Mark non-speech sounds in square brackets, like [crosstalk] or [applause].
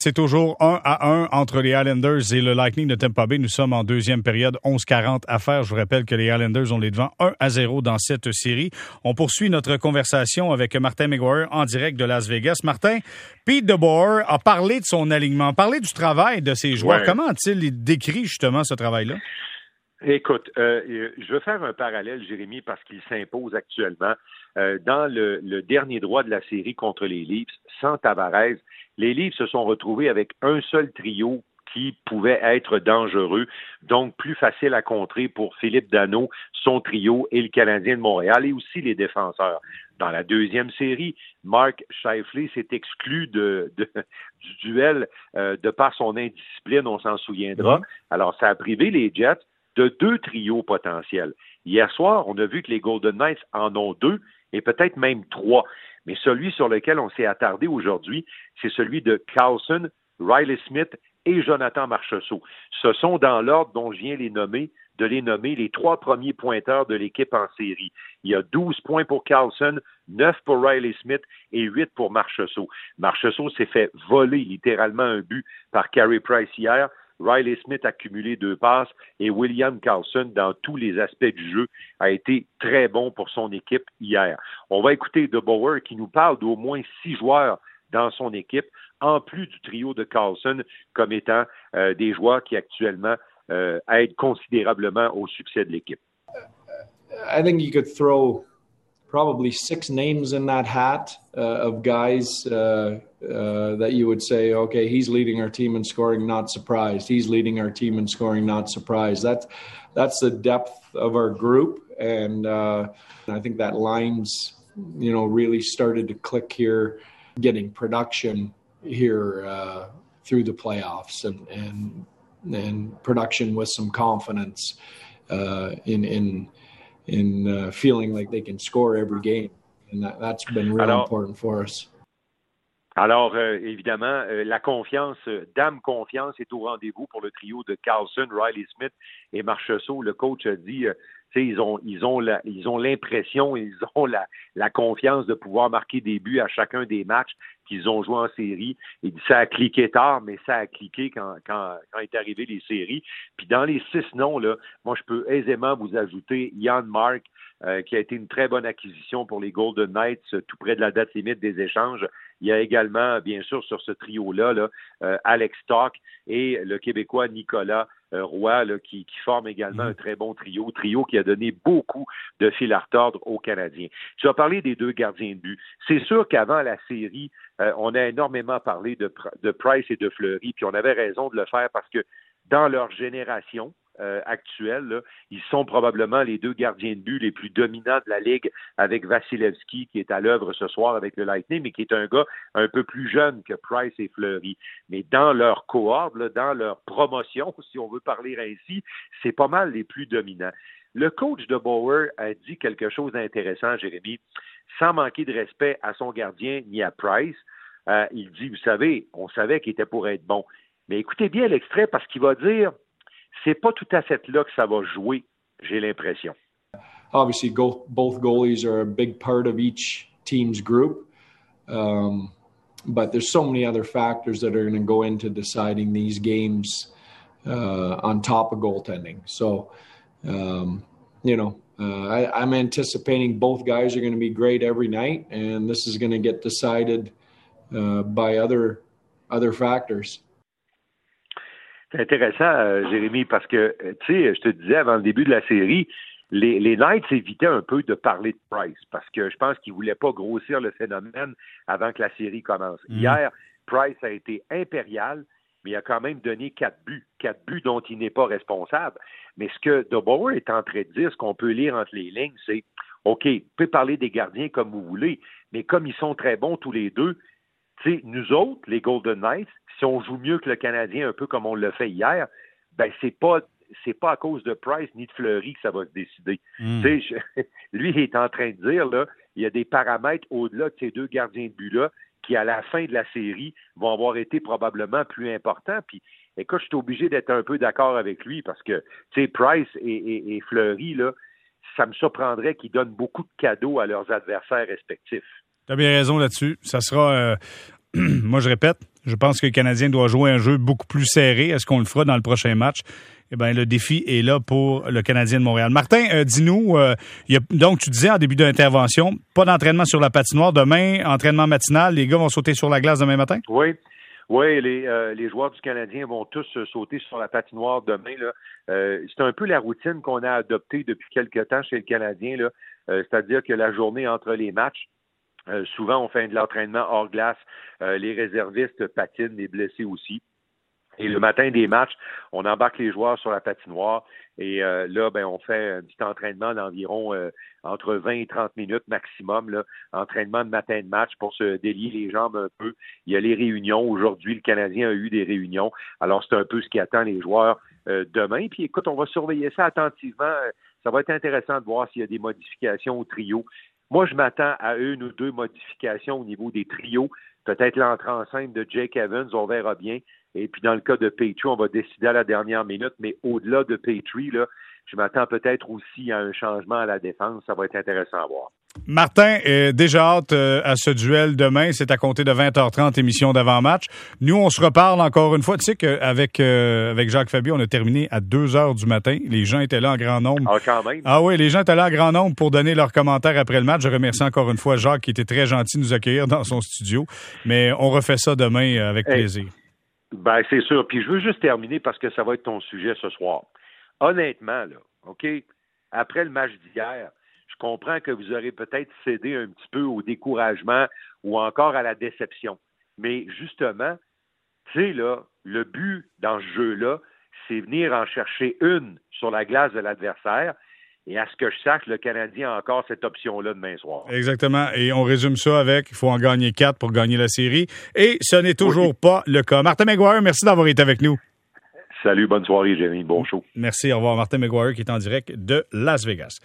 C'est toujours 1 à 1 entre les Islanders et le Lightning de Tampa Bay. Nous sommes en deuxième période, 11-40 à faire. Je vous rappelle que les Islanders ont les devants 1 à 0 dans cette série. On poursuit notre conversation avec Martin McGuire en direct de Las Vegas. Martin, Pete DeBoer a parlé de son alignement, parlé du travail de ses joueurs. Comment a-t-il décrit justement ce travail-là? Écoute, euh, je veux faire un parallèle, Jérémy, parce qu'il s'impose actuellement. Euh, dans le, le, dernier droit de la série contre les Leafs, sans Tavares, les Leafs se sont retrouvés avec un seul trio qui pouvait être dangereux, donc plus facile à contrer pour Philippe Dano, son trio et le Canadien de Montréal et aussi les défenseurs. Dans la deuxième série, Mark Scheifele s'est exclu de, [laughs] du duel euh, de par son indiscipline, on s'en souviendra. Alors, ça a privé les Jets de deux trios potentiels. Hier soir, on a vu que les Golden Knights en ont deux et peut-être même trois. Mais celui sur lequel on s'est attardé aujourd'hui, c'est celui de Carlson, Riley Smith et Jonathan Marchessault. Ce sont dans l'ordre dont je viens les nommer, de les nommer les trois premiers pointeurs de l'équipe en série. Il y a 12 points pour Carlson, 9 pour Riley Smith et 8 pour Marchessault. Marchessault s'est fait voler littéralement un but par Carey Price hier. Riley Smith a cumulé deux passes et William Carlson, dans tous les aspects du jeu, a été très bon pour son équipe hier. On va écouter De qui nous parle d'au moins six joueurs dans son équipe, en plus du trio de Carlson comme étant euh, des joueurs qui actuellement euh, aident considérablement au succès de l'équipe. I think you could throw probably six names in that hat uh, of guys uh, uh, that you would say, okay, he's leading our team in scoring, not surprised. He's leading our team in scoring, not surprised. That's that's the depth of our group, and uh, I think that lines, you know, really started to click here, getting production here uh, through the playoffs, and and and production with some confidence uh, in in in uh, feeling like they can score every game. And that, that's been really important for us. Alors, euh, évidemment, euh, la confiance, euh, dame confiance est au rendez-vous pour le trio de Carlson, Riley Smith et Marchessault. Le coach a dit, ils ont, ils ont, la, ils ont l'impression, ils ont la, la confiance de pouvoir marquer des buts à chacun des matchs qu'ils ont joué en série. Ça a cliqué tard, mais ça a cliqué quand, quand, quand est arrivé les séries. Puis dans les six noms, là, moi, je peux aisément vous ajouter Yann Mark, euh, qui a été une très bonne acquisition pour les Golden Knights, tout près de la date limite des échanges. Il y a également, bien sûr, sur ce trio-là, là, euh, Alex Stock et le Québécois Nicolas euh, Roy, là, qui, qui forme également mm-hmm. un très bon trio, trio qui a donné beaucoup de fil à retordre aux Canadiens. Tu as parlé des deux gardiens de but. C'est sûr qu'avant la série, euh, on a énormément parlé de, de Price et de Fleury, puis on avait raison de le faire parce que dans leur génération, euh, actuels, ils sont probablement les deux gardiens de but les plus dominants de la Ligue avec Vasilevski qui est à l'œuvre ce soir avec le Lightning, mais qui est un gars un peu plus jeune que Price et Fleury. Mais dans leur cohorte, dans leur promotion, [laughs] si on veut parler ainsi, c'est pas mal les plus dominants. Le coach de Bauer a dit quelque chose d'intéressant, Jérémy, sans manquer de respect à son gardien ni à Price. Euh, il dit, vous savez, on savait qu'il était pour être bon. Mais écoutez bien l'extrait parce qu'il va dire c'est pas tout à fait là que ça va jouer, j'ai l'impression. Obviously, both goalies are a big part of each team's group. Um, but there's so many other factors that are going to go into deciding these games uh, on top of goaltending. So, um, you know, uh, I, I'm anticipating both guys are going to be great every night, and this is going to get decided uh, by other other factors. C'est intéressant, euh, Jérémy, parce que, euh, tu sais, je te disais avant le début de la série, les, les Knights évitaient un peu de parler de Price parce que je pense qu'ils ne voulaient pas grossir le phénomène avant que la série commence. Mm. Hier, Price a été impérial, mais il a quand même donné quatre buts, quatre buts dont il n'est pas responsable. Mais ce que De est en train de dire, ce qu'on peut lire entre les lignes, c'est OK, vous pouvez parler des gardiens comme vous voulez, mais comme ils sont très bons tous les deux, sais, nous autres, les Golden Knights, si on joue mieux que le Canadien, un peu comme on l'a fait hier, ben c'est pas c'est pas à cause de Price ni de Fleury que ça va se décider. Mm. [laughs] lui, il est en train de dire là, il y a des paramètres au-delà de ces deux gardiens de but-là qui, à la fin de la série, vont avoir été probablement plus importants. Puis, écoute, je suis obligé d'être un peu d'accord avec lui parce que, tu sais, Price et, et Fleury, là, ça me surprendrait qu'ils donnent beaucoup de cadeaux à leurs adversaires respectifs. Tu as bien raison là-dessus. Ça sera. Euh, [clears throat] moi, je répète, je pense que le Canadien doit jouer un jeu beaucoup plus serré. Est-ce qu'on le fera dans le prochain match? Eh bien, le défi est là pour le Canadien de Montréal. Martin, euh, dis-nous, euh, donc tu disais en début d'intervention, pas d'entraînement sur la patinoire. Demain, entraînement matinal, les gars vont sauter sur la glace demain matin? Oui. Oui, les, euh, les joueurs du Canadien vont tous sauter sur la patinoire demain. Là. c'est un peu la routine qu'on a adoptée depuis quelque temps chez le Canadien. Là. c'est-à-dire que la journée entre les matchs, souvent on fait de l'entraînement hors glace. les réservistes patinent, les blessés aussi. Et le matin des matchs, on embarque les joueurs sur la patinoire et euh, là, ben, on fait un petit entraînement d'environ euh, entre 20 et 30 minutes maximum, là, entraînement de matin de match pour se délier les jambes un peu. Il y a les réunions. Aujourd'hui, le Canadien a eu des réunions. Alors, c'est un peu ce qui attend les joueurs euh, demain. Puis écoute, on va surveiller ça attentivement. Ça va être intéressant de voir s'il y a des modifications au trio. Moi, je m'attends à une ou deux modifications au niveau des trios. Peut-être l'entrée en scène de Jake Evans, on verra bien. Et puis dans le cas de Petrie, on va décider à la dernière minute, mais au-delà de Petrie, là, je m'attends peut-être aussi à un changement à la défense. Ça va être intéressant à voir. Martin, est déjà hâte euh, à ce duel demain. C'est à compter de 20h30, émission d'avant-match. Nous, on se reparle encore une fois. Tu sais qu'avec euh, avec Jacques Fabien, on a terminé à 2 h du matin. Les gens étaient là en grand nombre. Ah, quand même. Ah oui, les gens étaient là en grand nombre pour donner leurs commentaires après le match. Je remercie encore une fois Jacques qui était très gentil de nous accueillir dans son studio. Mais on refait ça demain euh, avec plaisir. Ben, c'est sûr. Puis je veux juste terminer parce que ça va être ton sujet ce soir. Honnêtement, là, OK, après le match d'hier, je comprends que vous aurez peut-être cédé un petit peu au découragement ou encore à la déception. Mais justement, tu sais, là, le but dans ce jeu-là, c'est venir en chercher une sur la glace de l'adversaire et à ce que je sache, le Canadien a encore cette option-là demain soir. Exactement. Et on résume ça avec il faut en gagner quatre pour gagner la série. Et ce n'est toujours pas le cas. Martin McGuire, merci d'avoir été avec nous. Salut, bonne soirée, Jérémy. Bon show. Merci. Au revoir, Martin McGuire qui est en direct de Las Vegas.